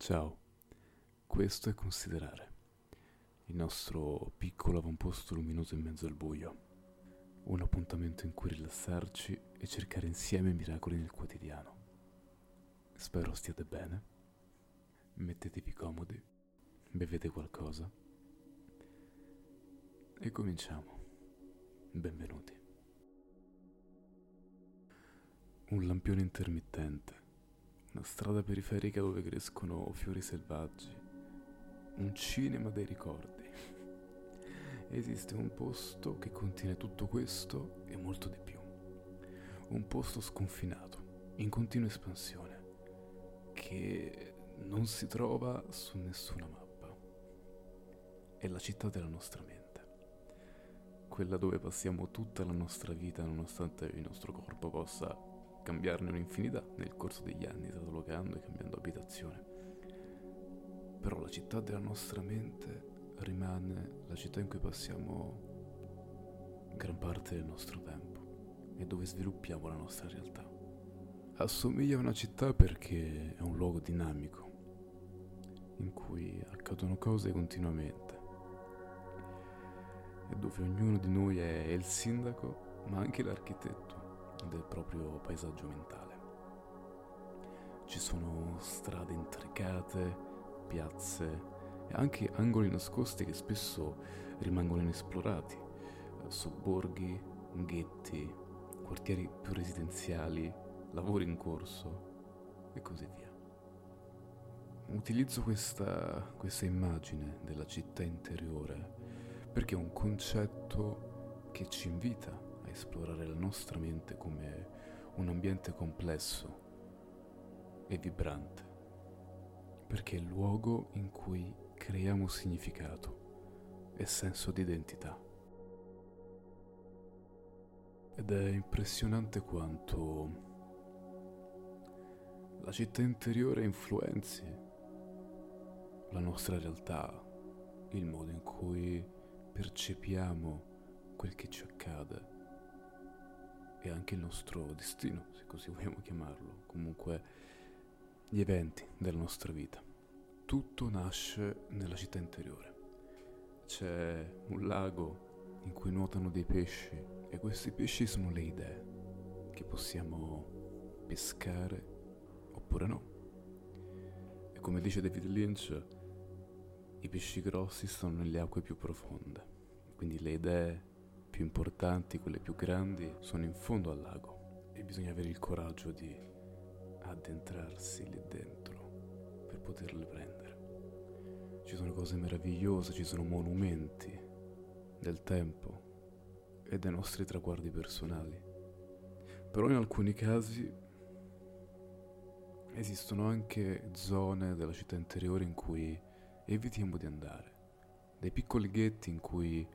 Ciao, questo è Considerare, il nostro piccolo avamposto luminoso in mezzo al buio. Un appuntamento in cui rilassarci e cercare insieme miracoli nel quotidiano. Spero stiate bene. Mettetevi comodi, bevete qualcosa e cominciamo. Benvenuti. Un lampione intermittente una strada periferica dove crescono fiori selvaggi, un cinema dei ricordi. Esiste un posto che contiene tutto questo e molto di più. Un posto sconfinato, in continua espansione, che non si trova su nessuna mappa. È la città della nostra mente quella dove passiamo tutta la nostra vita nonostante il nostro corpo possa cambiarne un'infinità nel corso degli anni, traslocando e cambiando abitazione. Però la città della nostra mente rimane la città in cui passiamo gran parte del nostro tempo e dove sviluppiamo la nostra realtà. Assomiglia a una città perché è un luogo dinamico, in cui accadono cose continuamente e dove ognuno di noi è il sindaco ma anche l'architetto del proprio paesaggio mentale. Ci sono strade intricate, piazze e anche angoli nascosti che spesso rimangono inesplorati, sobborghi, ghetti, quartieri più residenziali, lavori in corso e così via. Utilizzo questa, questa immagine della città interiore perché è un concetto che ci invita esplorare la nostra mente come un ambiente complesso e vibrante, perché è il luogo in cui creiamo significato e senso di identità. Ed è impressionante quanto la città interiore influenzi la nostra realtà, il modo in cui percepiamo quel che ci accade e anche il nostro destino, se così vogliamo chiamarlo, comunque gli eventi della nostra vita. Tutto nasce nella città interiore. C'è un lago in cui nuotano dei pesci e questi pesci sono le idee che possiamo pescare oppure no. E come dice David Lynch, i pesci grossi stanno nelle acque più profonde, quindi le idee più importanti, quelle più grandi, sono in fondo al lago e bisogna avere il coraggio di addentrarsi lì dentro per poterle prendere. Ci sono cose meravigliose, ci sono monumenti del tempo e dei nostri traguardi personali. Però in alcuni casi esistono anche zone della città interiore in cui evitiamo di andare, dei piccoli ghetti in cui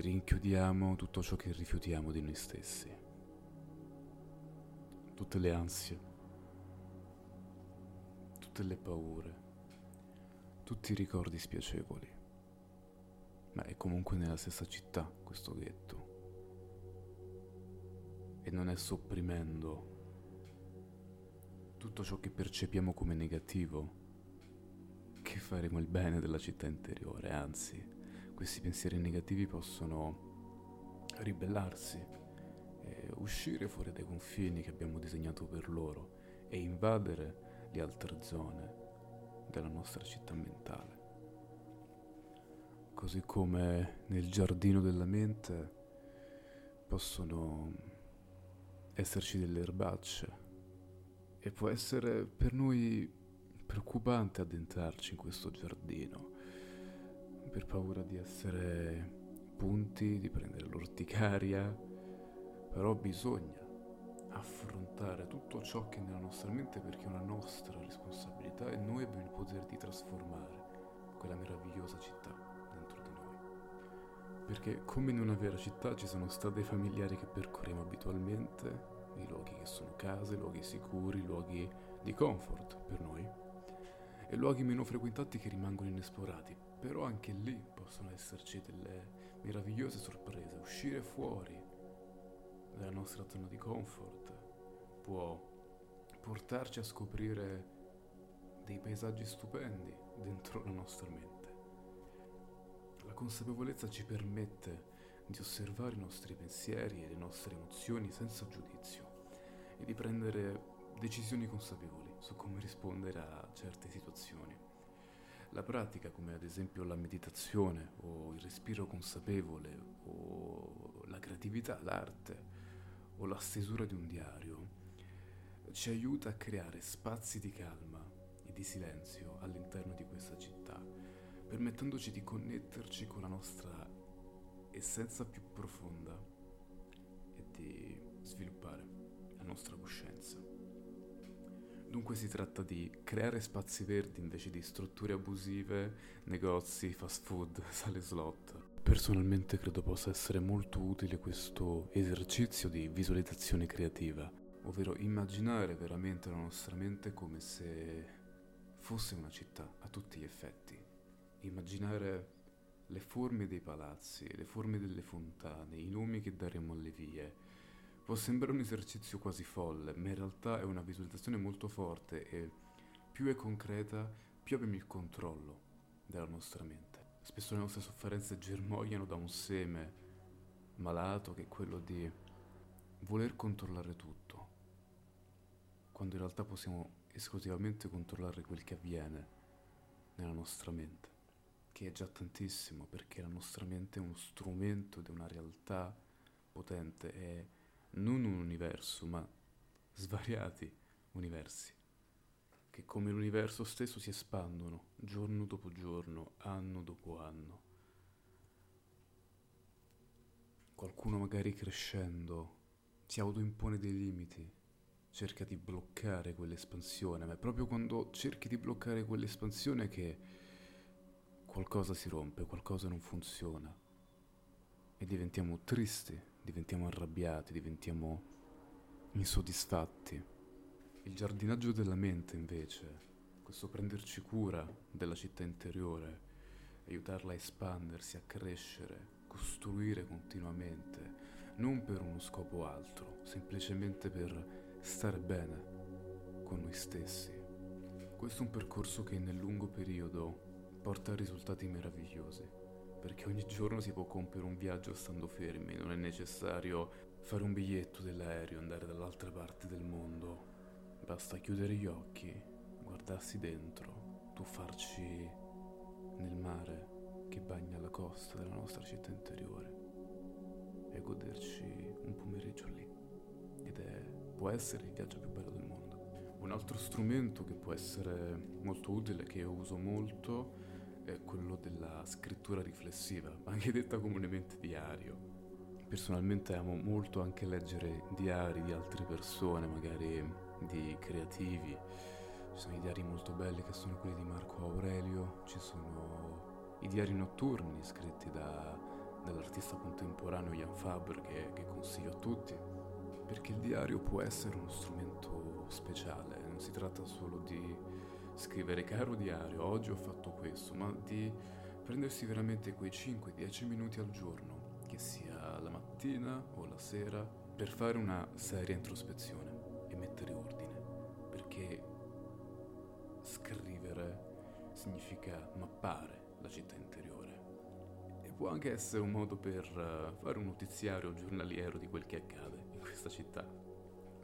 rinchiudiamo tutto ciò che rifiutiamo di noi stessi, tutte le ansie, tutte le paure, tutti i ricordi spiacevoli. Ma è comunque nella stessa città questo ghetto. E non è sopprimendo tutto ciò che percepiamo come negativo che faremo il bene della città interiore, anzi questi pensieri negativi possono ribellarsi, uscire fuori dai confini che abbiamo disegnato per loro e invadere le altre zone della nostra città mentale. Così come nel giardino della mente possono esserci delle erbacce e può essere per noi preoccupante addentrarci in questo giardino per paura di essere punti, di prendere l'orticaria, però bisogna affrontare tutto ciò che è nella nostra mente perché è una nostra responsabilità e noi abbiamo il potere di trasformare quella meravigliosa città dentro di noi. Perché come in una vera città ci sono strade familiari che percorriamo abitualmente, i luoghi che sono case, luoghi sicuri, luoghi di comfort per noi, e luoghi meno frequentati che rimangono inesplorati però anche lì possono esserci delle meravigliose sorprese. Uscire fuori dalla nostra zona di comfort può portarci a scoprire dei paesaggi stupendi dentro la nostra mente. La consapevolezza ci permette di osservare i nostri pensieri e le nostre emozioni senza giudizio e di prendere decisioni consapevoli su come rispondere a certe situazioni. La pratica, come ad esempio la meditazione o il respiro consapevole o la creatività, l'arte o la stesura di un diario, ci aiuta a creare spazi di calma e di silenzio all'interno di questa città, permettendoci di connetterci con la nostra essenza più profonda e di sviluppare la nostra coscienza. Dunque si tratta di creare spazi verdi invece di strutture abusive, negozi, fast food, sale slot. Personalmente credo possa essere molto utile questo esercizio di visualizzazione creativa ovvero immaginare veramente la nostra mente come se fosse una città a tutti gli effetti, immaginare le forme dei palazzi, le forme delle fontane, i nomi che daremo alle vie. Può sembrare un esercizio quasi folle, ma in realtà è una visualizzazione molto forte e più è concreta, più abbiamo il controllo della nostra mente. Spesso le nostre sofferenze germogliano da un seme malato che è quello di voler controllare tutto quando in realtà possiamo esclusivamente controllare quel che avviene nella nostra mente, che è già tantissimo perché la nostra mente è uno strumento di una realtà potente, è non un universo, ma svariati universi, che come l'universo stesso si espandono giorno dopo giorno, anno dopo anno. Qualcuno magari crescendo si autoimpone dei limiti cerca di bloccare quell'espansione, ma è proprio quando cerchi di bloccare quell'espansione che qualcosa si rompe, qualcosa non funziona e diventiamo tristi, diventiamo arrabbiati, diventiamo insoddisfatti. Il giardinaggio della mente invece, questo prenderci cura della città interiore, aiutarla a espandersi, a crescere, costruire continuamente, non per uno scopo altro, semplicemente per stare bene con noi stessi. Questo è un percorso che nel lungo periodo porta a risultati meravigliosi, perché ogni giorno si può compiere un viaggio stando fermi, non è necessario fare un biglietto dell'aereo, andare dall'altra parte del mondo, basta chiudere gli occhi, guardarsi dentro, tuffarci nel mare che bagna la costa della nostra città interiore e goderci un pomeriggio lì. Ed è può essere il viaggio più bello del mondo. Un altro strumento che può essere molto utile, che io uso molto, è quello della scrittura riflessiva, anche detta comunemente diario. Personalmente amo molto anche leggere diari di altre persone, magari di creativi. Ci sono i diari molto belli che sono quelli di Marco Aurelio, ci sono i diari notturni scritti da, dall'artista contemporaneo Jan Faber che, che consiglio a tutti perché il diario può essere uno strumento speciale, non si tratta solo di scrivere caro diario, oggi ho fatto questo, ma di prendersi veramente quei 5-10 minuti al giorno, che sia la mattina o la sera, per fare una seria introspezione e mettere ordine, perché scrivere significa mappare la città interiore e può anche essere un modo per eh, fare un notiziario giornaliero di quel che accade questa città.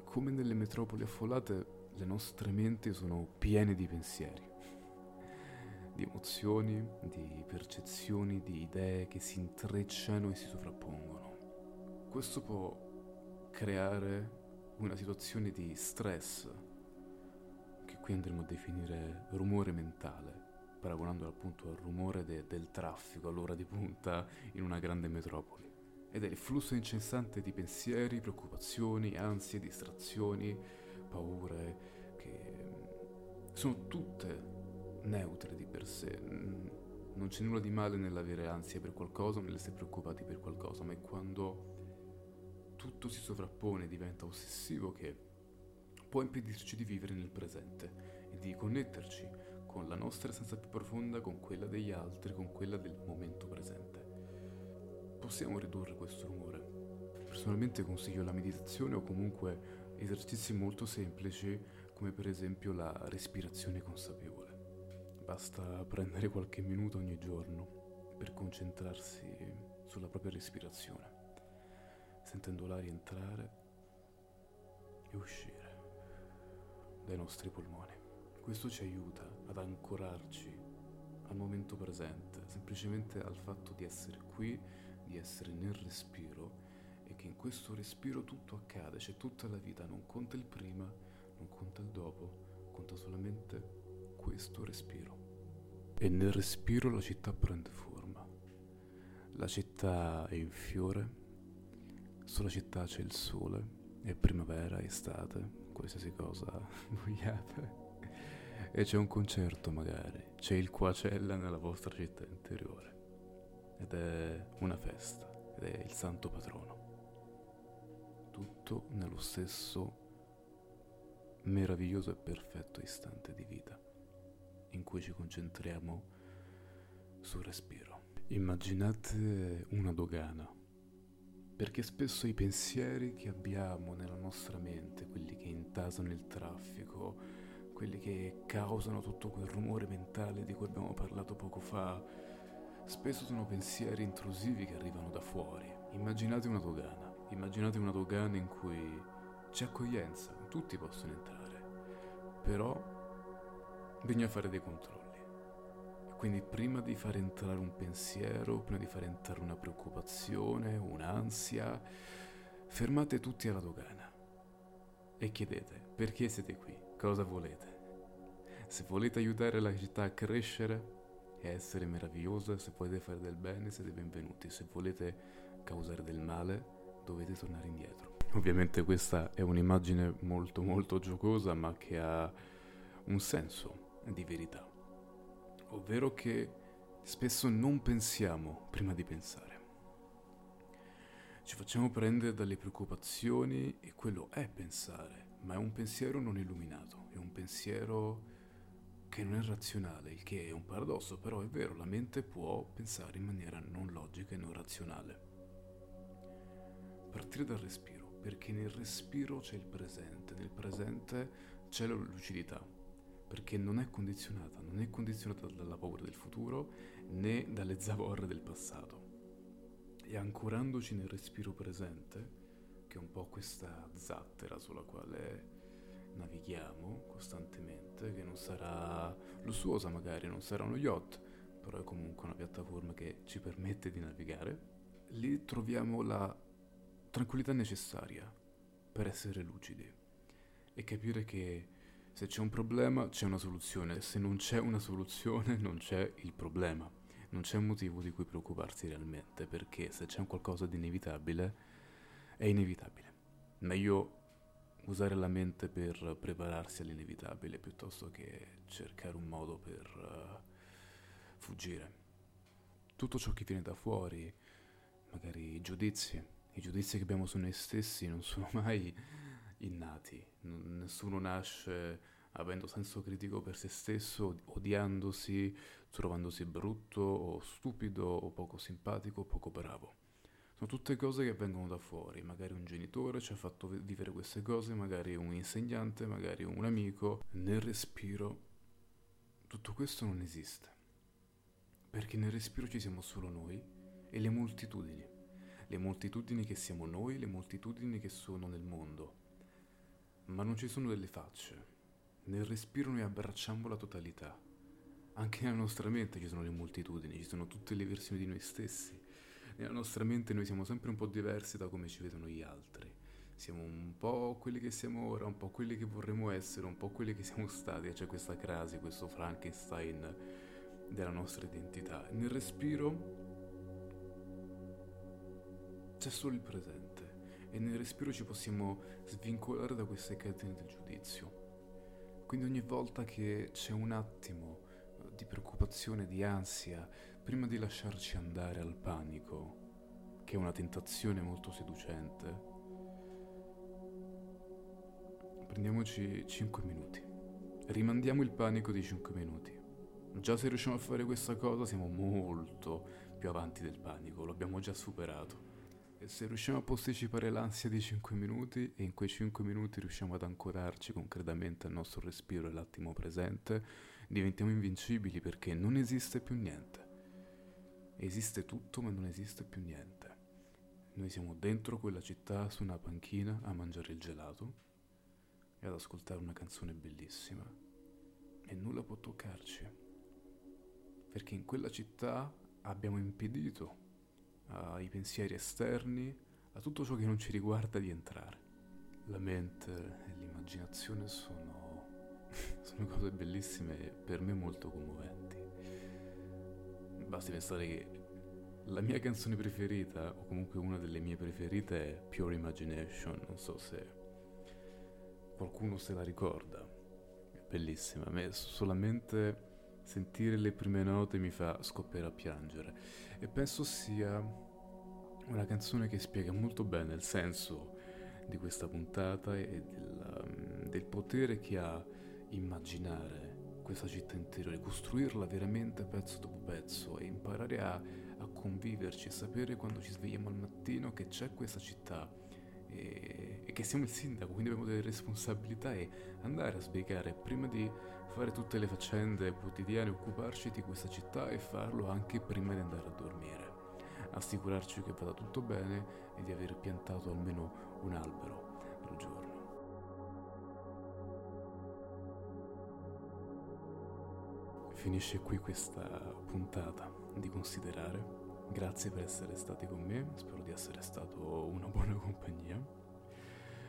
Come nelle metropoli affollate, le nostre menti sono piene di pensieri, di emozioni, di percezioni, di idee che si intrecciano e si sovrappongono. Questo può creare una situazione di stress, che qui andremo a definire rumore mentale, paragonandolo appunto al rumore de- del traffico all'ora di punta in una grande metropoli ed è il flusso incessante di pensieri, preoccupazioni, ansie, distrazioni, paure, che mm, sono tutte neutre di per sé. Mm, non c'è nulla di male nell'avere ansia per qualcosa nell'essere preoccupati per qualcosa, ma è quando tutto si sovrappone diventa ossessivo che può impedirci di vivere nel presente e di connetterci con la nostra essenza più profonda, con quella degli altri, con quella del momento presente possiamo ridurre questo rumore? Personalmente consiglio la meditazione o comunque esercizi molto semplici come per esempio la respirazione consapevole. Basta prendere qualche minuto ogni giorno per concentrarsi sulla propria respirazione, sentendo l'aria entrare e uscire dai nostri polmoni. Questo ci aiuta ad ancorarci al momento presente, semplicemente al fatto di essere qui, di essere nel respiro che in questo respiro tutto accade, c'è tutta la vita, non conta il prima, non conta il dopo, conta solamente questo respiro. E nel respiro la città prende forma. La città è in fiore, sulla città c'è il sole, è primavera, estate, qualsiasi cosa vogliate. E c'è un concerto magari, c'è il Coacella nella vostra città interiore. Ed è una festa, ed è il santo patrono. Tutto nello stesso meraviglioso e perfetto istante di vita in cui ci concentriamo sul respiro. Immaginate una dogana, perché spesso i pensieri che abbiamo nella nostra mente, quelli che intasano il traffico, quelli che causano tutto quel rumore mentale di cui abbiamo parlato poco fa, spesso sono pensieri intrusivi che arrivano da fuori. Immaginate una dogana, immaginate una dogana in cui c'è accoglienza, tutti possono entrare, però bisogna fare dei controlli. Quindi prima di far entrare un pensiero, prima di far entrare una preoccupazione, un'ansia, fermate tutti alla dogana e chiedete perché siete qui, cosa volete. Se volete aiutare la città a crescere e a essere meravigliosa, se volete fare del bene, siete benvenuti. Se volete causare del male, dovete tornare indietro. Ovviamente questa è un'immagine molto molto giocosa, ma che ha un senso di verità ovvero che spesso non pensiamo prima di pensare. Ci facciamo prendere dalle preoccupazioni e quello è pensare, ma è un pensiero non illuminato, è un pensiero che non è razionale, il che è un paradosso, però è vero, la mente può pensare in maniera non logica e non razionale. Partire dal respiro, perché nel respiro c'è il presente, nel presente c'è la lucidità, perché non è condizionata, non è condizionata dalla paura del futuro né dalle zavorre del passato. E ancorandoci nel respiro presente, che è un po' questa zattera sulla quale navighiamo costantemente, che non sarà lussuosa magari, non sarà uno yacht, però è comunque una piattaforma che ci permette di navigare, lì troviamo la tranquillità necessaria per essere lucidi e capire che se c'è un problema c'è una soluzione, se non c'è una soluzione non c'è il problema, non c'è un motivo di cui preoccuparsi realmente, perché se c'è un qualcosa di inevitabile, è inevitabile. Meglio usare la mente per prepararsi all'inevitabile piuttosto che cercare un modo per uh, fuggire. Tutto ciò che viene da fuori, magari giudizi, i giudizi che abbiamo su noi stessi non sono mai innati, N- nessuno nasce avendo senso critico per se stesso, odiandosi, trovandosi brutto o stupido o poco simpatico o poco bravo. Sono tutte cose che vengono da fuori, magari un genitore ci ha fatto vivere queste cose, magari un insegnante, magari un amico. Nel respiro tutto questo non esiste, perché nel respiro ci siamo solo noi e le moltitudini, le moltitudini che siamo noi, le moltitudini che sono nel mondo ma non ci sono delle facce. Nel respiro noi abbracciamo la totalità. Anche nella nostra mente ci sono le moltitudini, ci sono tutte le versioni di noi stessi. Nella nostra mente noi siamo sempre un po' diversi da come ci vedono gli altri. Siamo un po' quelli che siamo ora, un po' quelli che vorremmo essere, un po' quelli che siamo stati. C'è questa crasi, questo Frankenstein della nostra identità. Nel respiro c'è solo il presente e nel respiro ci possiamo svincolare da queste catene del giudizio. Quindi ogni volta che c'è un attimo eh, di preoccupazione, di ansia, prima di lasciarci andare al panico, che è una tentazione molto seducente, prendiamoci 5 minuti. Rimandiamo il panico di 5 minuti. Già se riusciamo a fare questa cosa siamo molto più avanti del panico, lo abbiamo già superato. E se riusciamo a posticipare l'ansia di 5 minuti e in quei 5 minuti riusciamo ad ancorarci concretamente al nostro respiro e all'attimo presente, diventiamo invincibili perché non esiste più niente. Esiste tutto ma non esiste più niente. Noi siamo dentro quella città su una panchina a mangiare il gelato e ad ascoltare una canzone bellissima e nulla può toccarci. Perché in quella città abbiamo impedito ai pensieri esterni, a tutto ciò che non ci riguarda di entrare. La mente e l'immaginazione sono, sono cose bellissime e per me molto commoventi. Basti pensare che la mia canzone preferita, o comunque una delle mie preferite, è Pure Imagination, non so se qualcuno se la ricorda. È bellissima, a me solamente sentire le prime note mi fa scoppiare a piangere. E penso sia una canzone che spiega molto bene il senso di questa puntata e del, um, del potere che ha immaginare questa città interiore, costruirla veramente pezzo dopo pezzo e imparare a, a conviverci e sapere quando ci svegliamo al mattino che c'è questa città e, e, che siamo il sindaco, quindi abbiamo delle responsabilità e andare a spiegare prima di fare tutte le faccende quotidiane, occuparci di questa città e farlo anche prima di andare a dormire. Assicurarci che vada tutto bene e di aver piantato almeno un albero al giorno. Finisce qui questa puntata di considerare. Grazie per essere stati con me, spero di essere stato una buona compagnia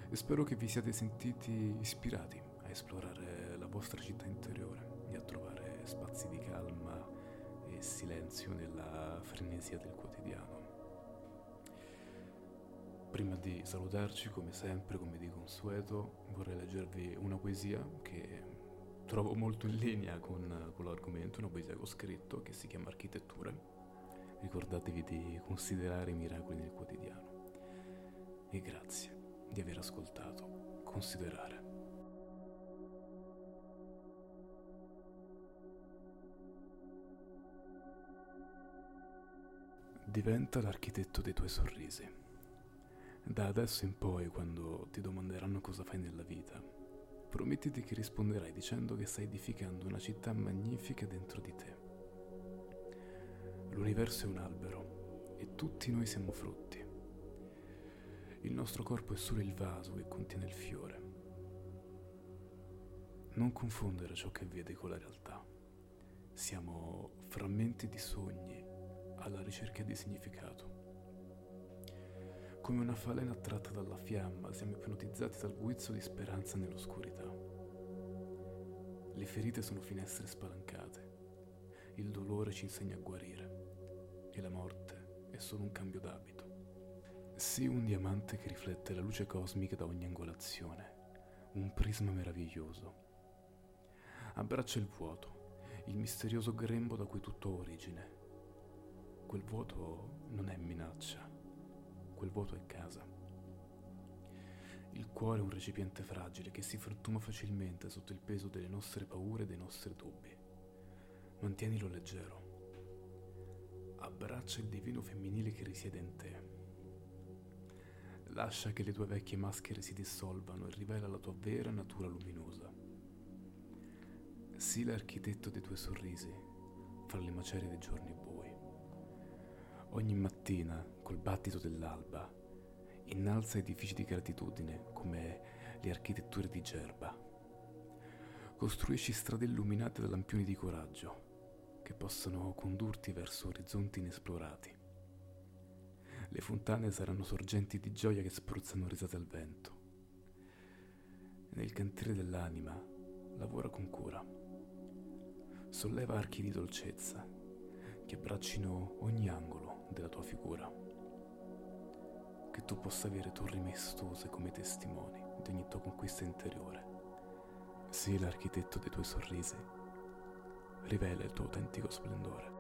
e spero che vi siate sentiti ispirati a esplorare la vostra città interiore e a trovare spazi di calma e silenzio nella frenesia del quotidiano. Prima di salutarci, come sempre, come di consueto, vorrei leggervi una poesia che trovo molto in linea con, con l'argomento, una poesia che ho scritto che si chiama Architetture. Ricordatevi di considerare i miracoli nel quotidiano. E grazie di aver ascoltato. Considerare. Diventa l'architetto dei tuoi sorrisi. Da adesso in poi, quando ti domanderanno cosa fai nella vita, promettiti che risponderai dicendo che stai edificando una città magnifica dentro di te. L'universo è un albero e tutti noi siamo frutti. Nostro corpo è solo il vaso che contiene il fiore. Non confondere ciò che vedi con la realtà. Siamo frammenti di sogni alla ricerca di significato. Come una falena attratta dalla fiamma, siamo ipnotizzati dal guizzo di speranza nell'oscurità. Le ferite sono finestre spalancate. Il dolore ci insegna a guarire. E la morte è solo un cambio d'abito. Sii un diamante che riflette la luce cosmica da ogni angolazione. Un prisma meraviglioso. Abbraccia il vuoto, il misterioso grembo da cui tutto ha origine Quel vuoto non è minaccia, quel vuoto è casa. Il cuore è un recipiente fragile che si frantuma facilmente sotto il peso delle nostre paure e dei nostri dubbi. Mantienilo leggero. Abbraccia il divino femminile che risiede in te. Lascia che le tue vecchie maschere si dissolvano e rivela la tua vera natura luminosa. Sii l'architetto dei tuoi sorrisi, fra le macerie dei giorni bui. Ogni mattina, col battito dell'alba, innalza edifici di gratitudine come le architetture di Gerba. Costruisci strade illuminate da lampioni di coraggio che possano condurti verso orizzonti inesplorati. Le fontane saranno sorgenti di gioia che spruzzano risate al vento. Nel cantiere dell'anima lavora con cura. Solleva archi di dolcezza che abbraccino ogni angolo della tua figura, che tu possa avere torri maestose come testimoni di ogni tua conquista interiore. Sii l'architetto dei tuoi sorrisi, rivela il tuo autentico splendore.